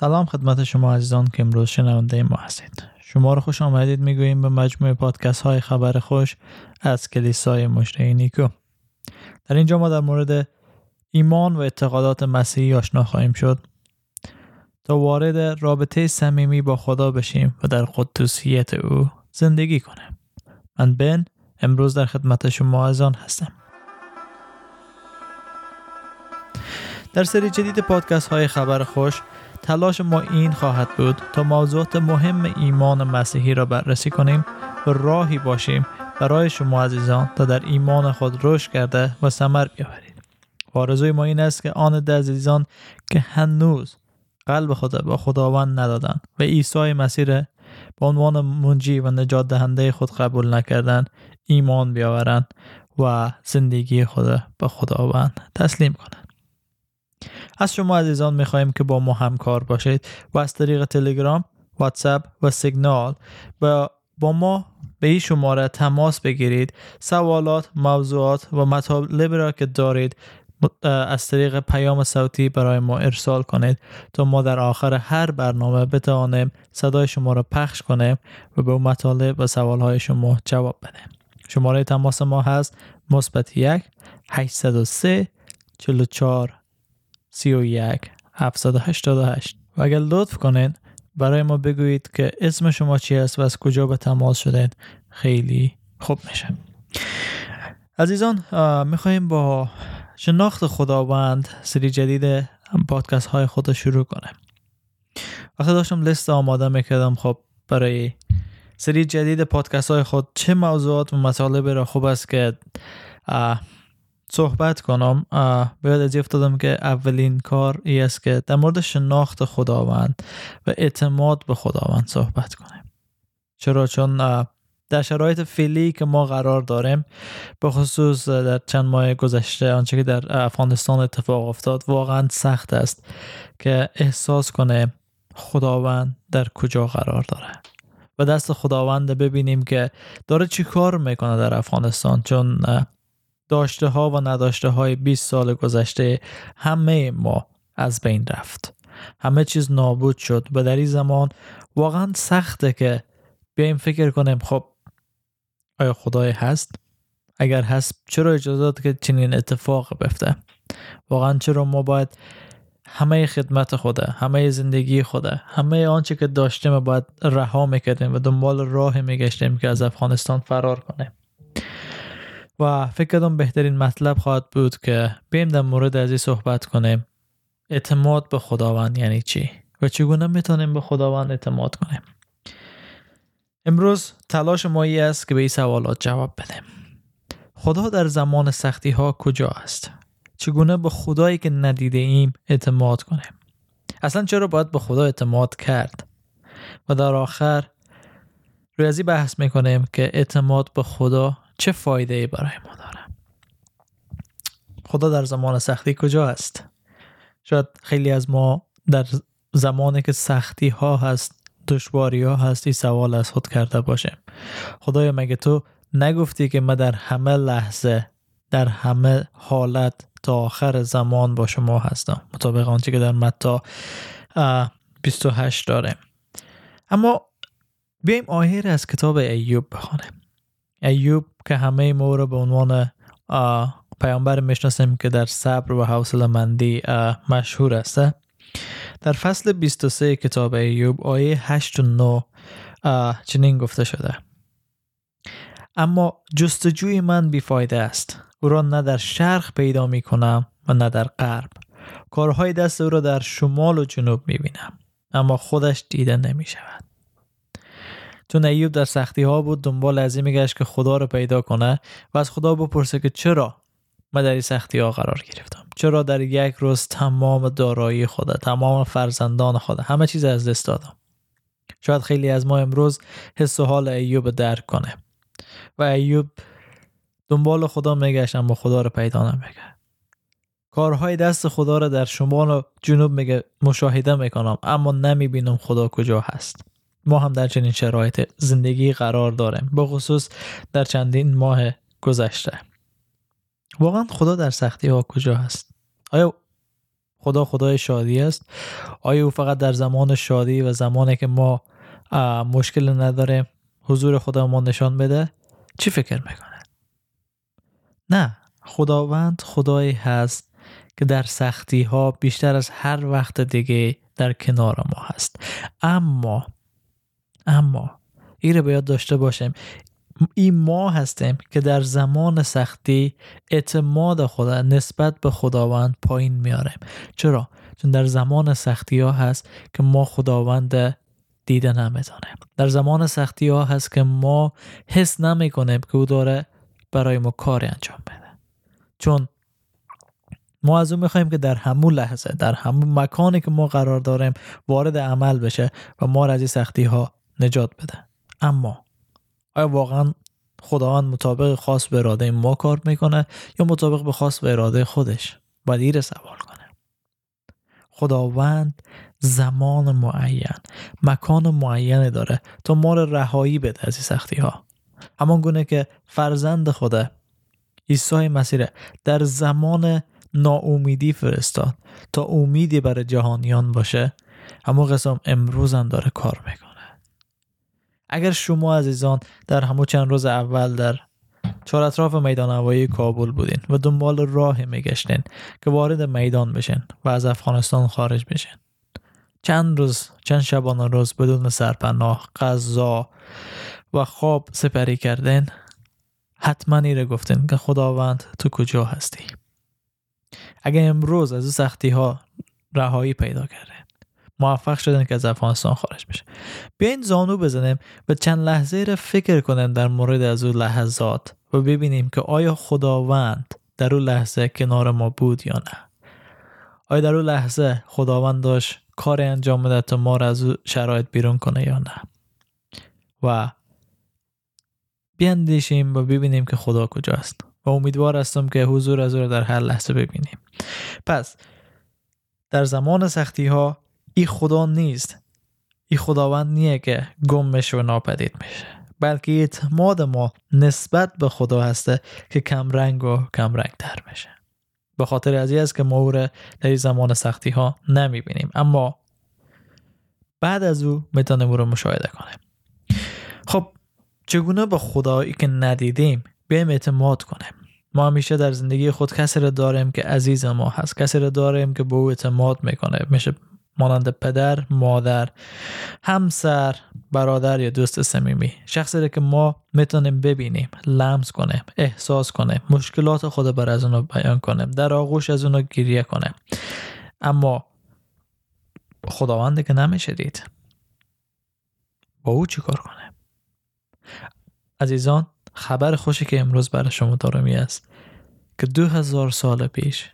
سلام خدمت شما عزیزان که امروز شنونده ما هستید. شما رو خوش آمدید می‌گوییم به مجموعه پادکست های خبر خوش از کلیسای مجده نیکو. در اینجا ما در مورد ایمان و اعتقادات مسیحی آشنا خواهیم شد. تا وارد رابطه صمیمی با خدا بشیم و در قدوسیت او زندگی کنیم. من بن امروز در خدمت شما آن هستم. در سری جدید پادکست های خبر خوش تلاش ما این خواهد بود تا موضوعات مهم ایمان مسیحی را بررسی کنیم و راهی باشیم برای شما عزیزان تا در ایمان خود رشد کرده و ثمر بیاورید. آرزوی ما این است که آن ده عزیزان که هنوز قلب خود با خداوند ندادند و عیسی مسیح به عنوان منجی و نجات دهنده خود قبول نکردند ایمان بیاورند و زندگی خود به خداوند تسلیم کنند. از شما عزیزان می‌خواهیم که با ما همکار باشید و از طریق تلگرام، واتساپ و سیگنال با با ما به این شماره تماس بگیرید. سوالات، موضوعات و مطالب را که دارید از طریق پیام صوتی برای ما ارسال کنید تا ما در آخر هر برنامه بتوانیم صدای شما را پخش کنیم و به مطالب و سوالهای شما جواب بدیم. شماره تماس ما هست مثبت یک 803 44 31 788 و اگر لطف کنین برای ما بگویید که اسم شما چی است و از کجا به تماس شدید خیلی خوب میشه. عزیزان می‌خواهیم با شناخت خداوند سری جدید پادکست های خود شروع کنیم. وقتی داشتم لیست آماده می‌کردم خب برای سری جدید پادکست های خود چه موضوعات و مطالب را خوب است که صحبت کنم. باید از افتادم که اولین کار ای است که در مورد شناخت خداوند و اعتماد به خداوند صحبت کنیم. چرا؟ چون در شرایط فعلی که ما قرار داریم به خصوص در چند ماه گذشته آنچه که در افغانستان اتفاق افتاد واقعا سخت است که احساس کنه خداوند در کجا قرار داره. و دست خداوند ببینیم که داره چی کار می‌کنه در افغانستان. چون داشته ها و نداشته های 20 سال گذشته همه ما از بین رفت. همه چیز نابود شد و در این زمان واقعا سخته که بیایم فکر کنیم خب آیا خدای هست؟ اگر هست چرا اجازه داد که چنین اتفاق بفته؟ واقعا چرا ما باید همه خدمت خوده همه زندگی خوده همه آنچه که داشتیم باید رها می‌کردیم و دنبال راه میگشتیم که از افغانستان فرار کنیم؟ و فکر کردم بهترین مطلب خواهد بود که بیم در مورد از این صحبت کنیم. اعتماد به خداوند یعنی چی؟ و چگونه می‌تونیم به خداوند اعتماد کنیم؟ امروز تلاش ما است که به این سوالات جواب بدیم. خدا در زمان سختی ها کجا است؟ چگونه به خدایی که ندیده ایم اعتماد کنیم؟ اصلا چرا باید به خدا اعتماد کرد؟ و در آخر روی از بحث می‌کنیم که اعتماد به خدا چه فایده ای برای ما داره؟ خدا در زمان سختی کجا است؟ شاید خیلی از ما در زمانی که سختی ها هست دشواری ها هست این سوال از خود کرده باشیم. خدایا مگه تو نگفتی که ما در همه لحظه در همه حالت تا آخر زمان با شما هستم؟ مطابق آنچه که در متا 28 داره اما بیایم آهیر از کتاب ایوب بخوانیم ایوب که همه ما رو به عنوان پیامبر می‌شناسیم که در صبر و حوصله مندی مشهور است. در فصل 23 کتاب ایوب آیه 8 و 9 چنین گفته شده. اما جستجوی من بیفایده است. او را نه در شرق پیدا می کنم و نه در غرب. کارهای دست او را در شمال و جنوب می بینم اما خودش دیده نمی شود چون ایوب در سختی ها بود دنبال از این که خدا رو پیدا کنه و از خدا بپرسه که چرا من در این سختی ها قرار گرفتم؟ چرا در یک روز تمام دارایی خدا تمام فرزندان خدا همه چیز از دست دادم؟ شاید خیلی از ما امروز حس و حال ایوب درک کنه و ایوب دنبال خدا میگشت اما خدا رو پیدا نمیگه کارهای دست خدا رو در شمال و جنوب میگه مشاهده می‌کنم اما نمی‌بینم خدا کجا هست. ما هم در چنین شرایط زندگی قرار داریم به خصوص در چندین ماه گذشته. واقعا خدا در سختی ها کجا هست؟ آیا خدا خدای شادی است؟ آیا او فقط در زمان شادی و زمانی که ما مشکل نداره حضور خدا ما نشان بده؟ چی فکر می‌کنه؟ نه خداوند خدایی هست که در سختی ها بیشتر از هر وقت دیگه در کنار ما هست. اما اما این رو باید داشته باشیم. این ما هستیم که در زمان سختی اعتماد خدا نسبت به خداوند پایین میاریم چرا؟ چون در زمان سختی ها هست که ما خداوند دیده نمی‌تونیم در زمان سختی ها هست که ما حس نمی کنیم که او داره برای ما کاری انجام بده. چون ما از اون می‌خوایم که در همون لحظه در همون مکانی که ما قرار داریم وارد عمل بشه و ما را از این سختی ها نجات بده. اما آیا واقعا خداوند مطابق خاص به اراده ما کار می‌کنه یا مطابق به خاص به اراده خودش؟ باید ایره سوال کنه خداوند زمان معین مکان معین داره تا ما رو رهایی بده از این سختی ها همان گونه که فرزند خدا عیسی مسیح در زمان ناامیدی فرستاد تا امیدی برای جهانیان باشه همون قسم امروز هم داره کار می‌کنه. اگر شما عزیزان در همو چند روز اول در چهار اطراف میدان هوایی کابل بودین و دنبال راه میگشتین که وارد میدان بشین و از افغانستان خارج بشین. چند روز چند شبانه روز بدون سرپناه غذا و خواب سپری کردین حتما ایره گفتین که خداوند تو کجا هستی. اگر امروز از سختی ها رهایی پیدا کرده. موفق شدن که از افغانستان خارج بشه. بیاین زانو بزنیم و چند لحظه را فکر کنیم در مورد از اون لحظات و ببینیم که آیا خداوند در اون لحظه کنار ما بود یا نه. آیا در اون لحظه خداوند داشت کار انجام بده تا ما را از اون شرایط بیرون کنه یا نه؟ و بیاندیشیم و ببینیم که خدا کجاست و امیدوار هستم که حضور از او در هر لحظه ببینیم. پس در زمان سختی ها ای خدا نیست. ای خداوند نیه که گم میشه و ناپدید میشه. بلکه اعتماد ما نسبت به خدا هسته که کم رنگ و کم رنگ تر میشه. به خاطر از است که ما او در این زمان سختی ها نمی‌بینیم. اما بعد از او می‌تونیم او رو مشاهده کنیم. خب چگونه به خدایی که ندیدیم بیایم اعتماد کنیم؟ ما همیشه در زندگی خود کسی رو داریم که عزیز ما هست کسی رو داریم که به او اعتماد می‌کنه. میشه مانند پدر، مادر، همسر، برادر یا دوست صمیمی شخصی که ما می‌تونیم ببینیم، لمس کنیم، احساس کنیم، مشکلات خود بر از اونو بیان کنیم، در آغوش از اونو گریه کنیم. اما خداوند که نمیشه دید. با او چیکار کنه؟ عزیزان خبر خوشی که امروز برای شما دارمی است که دو هزار سال پیش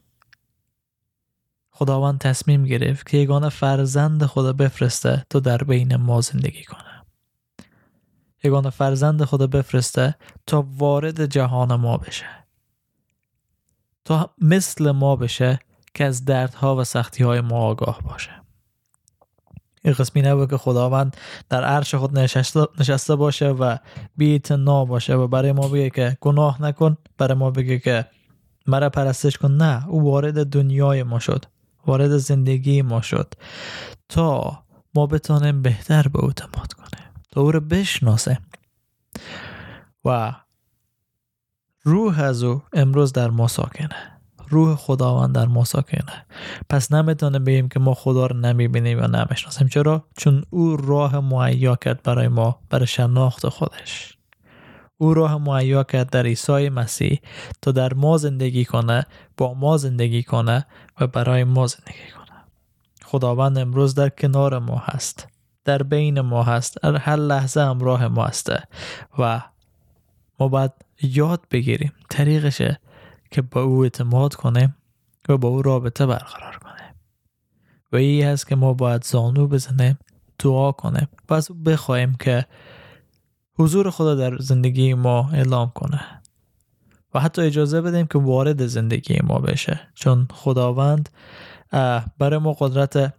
خداوند تصمیم گرفت که یگانه فرزند خدا بفرسته تا در بین ما زندگی کنه. یگانه فرزند خدا بفرسته تا وارد جهان ما بشه. تا مثل ما بشه که از دردها و سختی های ما آگاه باشه. این قسمی نبود که خداوند در عرش خود نشسته, باشه و بیتنا باشه و برای ما بگه که گناه نکن برای ما بگه که مرا پرستش کن. نه او وارد دنیای ما شد. وارد زندگی ما شد تا ما بتانیم بهتر به او اعتماد کنیم تا او رو بشناسیم. و روح از او امروز در ما ساکنه روح خداوند در ما ساکنه. پس نمی‌تونه بگیم که ما خدا رو نمی‌بینیم یا نمی‌شناسیم. چرا؟ چون او راه معیا کرد برای ما برای شناخت خودش. او راه معیا کرد در عیسی مسیح تا در ما زندگی کنه با ما زندگی کنه و برای ما زندگی کنه. خداوند امروز در کنار ما هست در بین ما هست در هر لحظه همراه ما هسته و ما باید یاد بگیریم طریقشه که با او اعتماد کنیم و با او رابطه برقرار کنیم و این هست که ما باید زانو بزنیم دعا کنیم و از که حضور خدا در زندگی ما اعلام کنه و حتی اجازه بدیم که وارد زندگی ما بشه. چون خداوند برای ما قدرت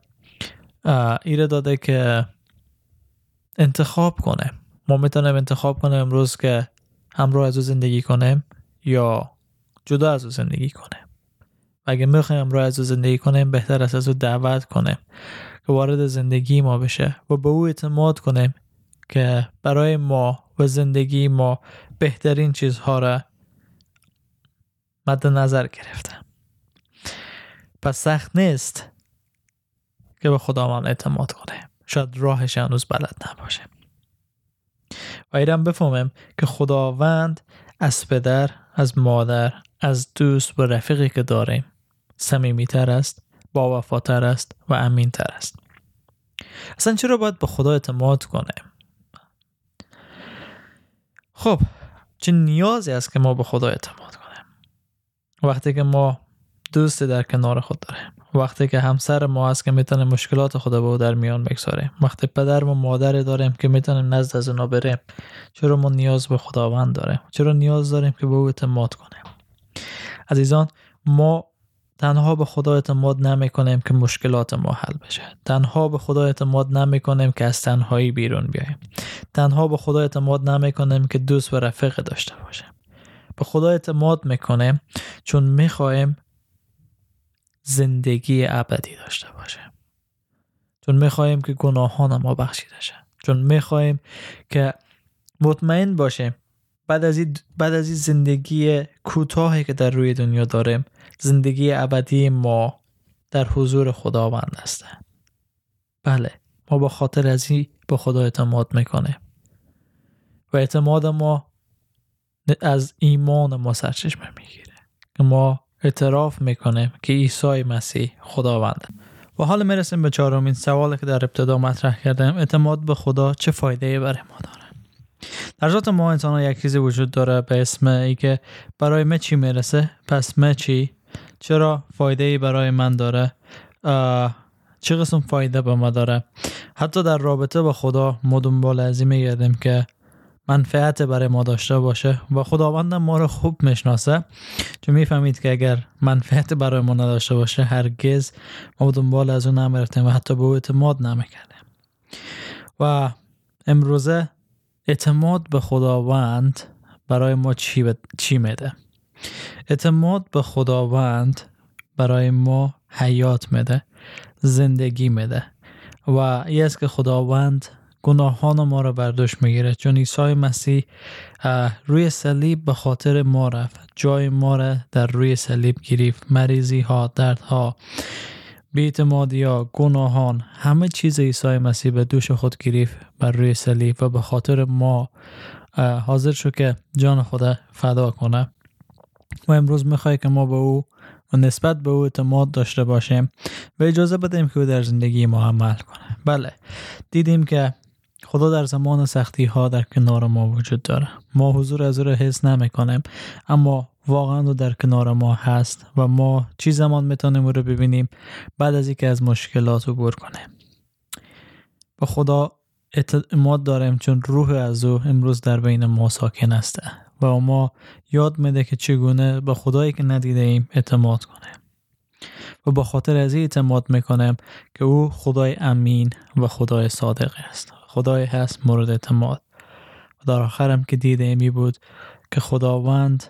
ایره داده که انتخاب کنه. ما می‌تونیم انتخاب کنیم امروز که همراه از او زندگی کنیم یا جدا از او زندگی کنیم. و اگه می‌خوایم راه از او زندگی کنیم بهتر است از او دعوت کنیم که وارد زندگی ما بشه و به او اعتماد کنیم که برای ما و زندگی ما بهترین چیزها را مد نظر گرفته. پس سخت نیست که به خداوند اعتماد کنه شاید راهش هنوز بلد نباشه و ایرم بفهمم که خداوند از پدر از مادر از دوست و رفیقی که داریم سمیمیتر است با وفاتر است و امینتر است. اصلا چرا باید به خدا اعتماد کنیم؟ خب چه نیازی است که ما به خدا اعتماد کنیم؟ وقتی که ما دوست در کنار خود داریم وقتی که همسر ما هست که می‌تونه مشکلات خود به در میان بگذاریم وقتی پدر و مادر داریم که می‌تونیم نزد از اونا بریم چرا ما نیاز به خداوند داریم؟ چرا نیاز داریم که به او اعتماد کنیم؟ عزیزان ما تنها به خدا اعتماد نمی کنیم که مشکلات ما حل بشه. تنها به خدا اعتماد نمی کنیم که از تنهایی بیرون بیایم تنها به خدا اعتماد نمی کنیم که دوست و رفیق داشته باشیم. به خدا اعتماد می‌کنیم چون می‌خواهیم زندگی ابدی داشته باشه چون می‌خواهیم که گناهان ما بخشیده شه. چون می‌خواهیم که مطمئن باشیم بعد از بعد از این زندگی کوتاهی که در روی دنیا داریم زندگی ابدی ما در حضور خداوند است. بله. ما با خاطر از این به خدا اعتماد می‌کنیم و اعتماد ما از ایمان ما سرچشمه می‌گیره. که ما اعتراف می‌کنیم که عیسی مسیح خداوند و حال می‌رسیم به چهارمین سوالی که در ابتدا مطرح کردم. اعتماد به خدا چه فایده برای ما داره؟ در ذات ما انسان یک چیزی وجود داره به اسم ای که برای من چی می‌رسه؟ پس من چی؟ چرا فایده ای برای من داره؟ چه قسم فایده به ما داره؟ حتی در رابطه با خدا ما دنبال ازی میگردیم که منفعت برای ما داشته باشه و خداوند ما رو خوب می‌شناسه. چون می‌فهمید که اگر منفعت برای ما نداشته باشه هرگز ما دنبال از اون نمی‌رفتیم و حتی به او اعتماد نمی‌کردیم. و امروزه اعتماد به خداوند برای ما چی, ب... چی میده؟ اعتماد به خداوند برای ما حیات میده زندگی میده. و ای است که خداوند گناهان ما را برداشت می‌گیره چون عیسی مسیح روی صلیب به خاطر ما رفت. جای ما را در روی صلیب گرفت. مریضی ها درد ها بیعتمادی ها گناهان همه چیز عیسی مسیح به دوش خود گرفت بر روی صلیب و به خاطر ما حاضر شد که جان خود فدا کنه. و امروز می‌خوای که ما به او و نسبت به او اعتماد داشته باشیم و اجازه بدیم که او در زندگی ما عمل کنه. بله دیدیم که خدا در زمان سختی ها در کنار ما وجود داره. ما حضور از او را حس نمی کنیم اما واقعا او در کنار ما هست و ما چی زمان می‌تونیم او رو ببینیم بعد از اینکه از مشکلات عبور کنیم. به خدا اعتماد داریم چون روح از او امروز در بین ما ساکن است. و ما یاد میده که چگونه به خدایی که ندیده ایم اعتماد کنیم. و با خاطر از اعتماد می‌کنیم که او خدای امین و خدای صادق است. خدای هست مورد اعتماد. و در آخرم که دیده ایمی بود که خداوند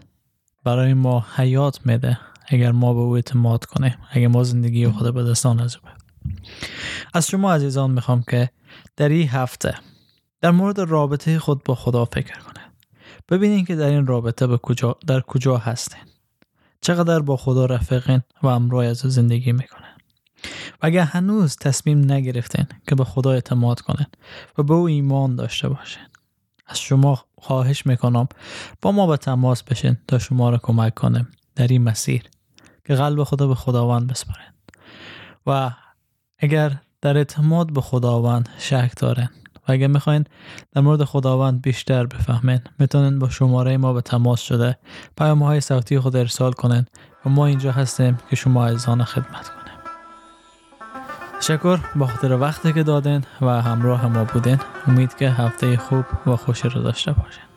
برای ما حیات میده اگر ما به او اعتماد کنیم اگر ما زندگی خود به دستان از او از شما عزیزان می‌خوام که در این هفته در مورد رابطه خود با خدا فکر کنید ببینید که در این رابطه به کجا در کجا هستین. چقدر با خدا رفیقین و امروی از زندگی می‌کنن و اگر هنوز تصمیم نگرفتین که به خدا اعتماد کنین و به او ایمان داشته باشین از شما خواهش می‌کنم با ما به تماس بشین تا شما را کمک کنیم در این مسیر که قلب خدا به خداوند بسپارین. و اگر در اعتماد به خداوند شک دارین و اگر می‌خواین در مورد خداوند بیشتر بفهمین می‌تونین با شماره ما به تماس شده پیام های صوتی خود ارسال کنین و ما اینجا هستیم که شما از آن خدمت کنیم. تشکر با خاطر وقتی که دادین و همراه ما بودین. امید که هفته خوب و خوشی رو داشته باشین.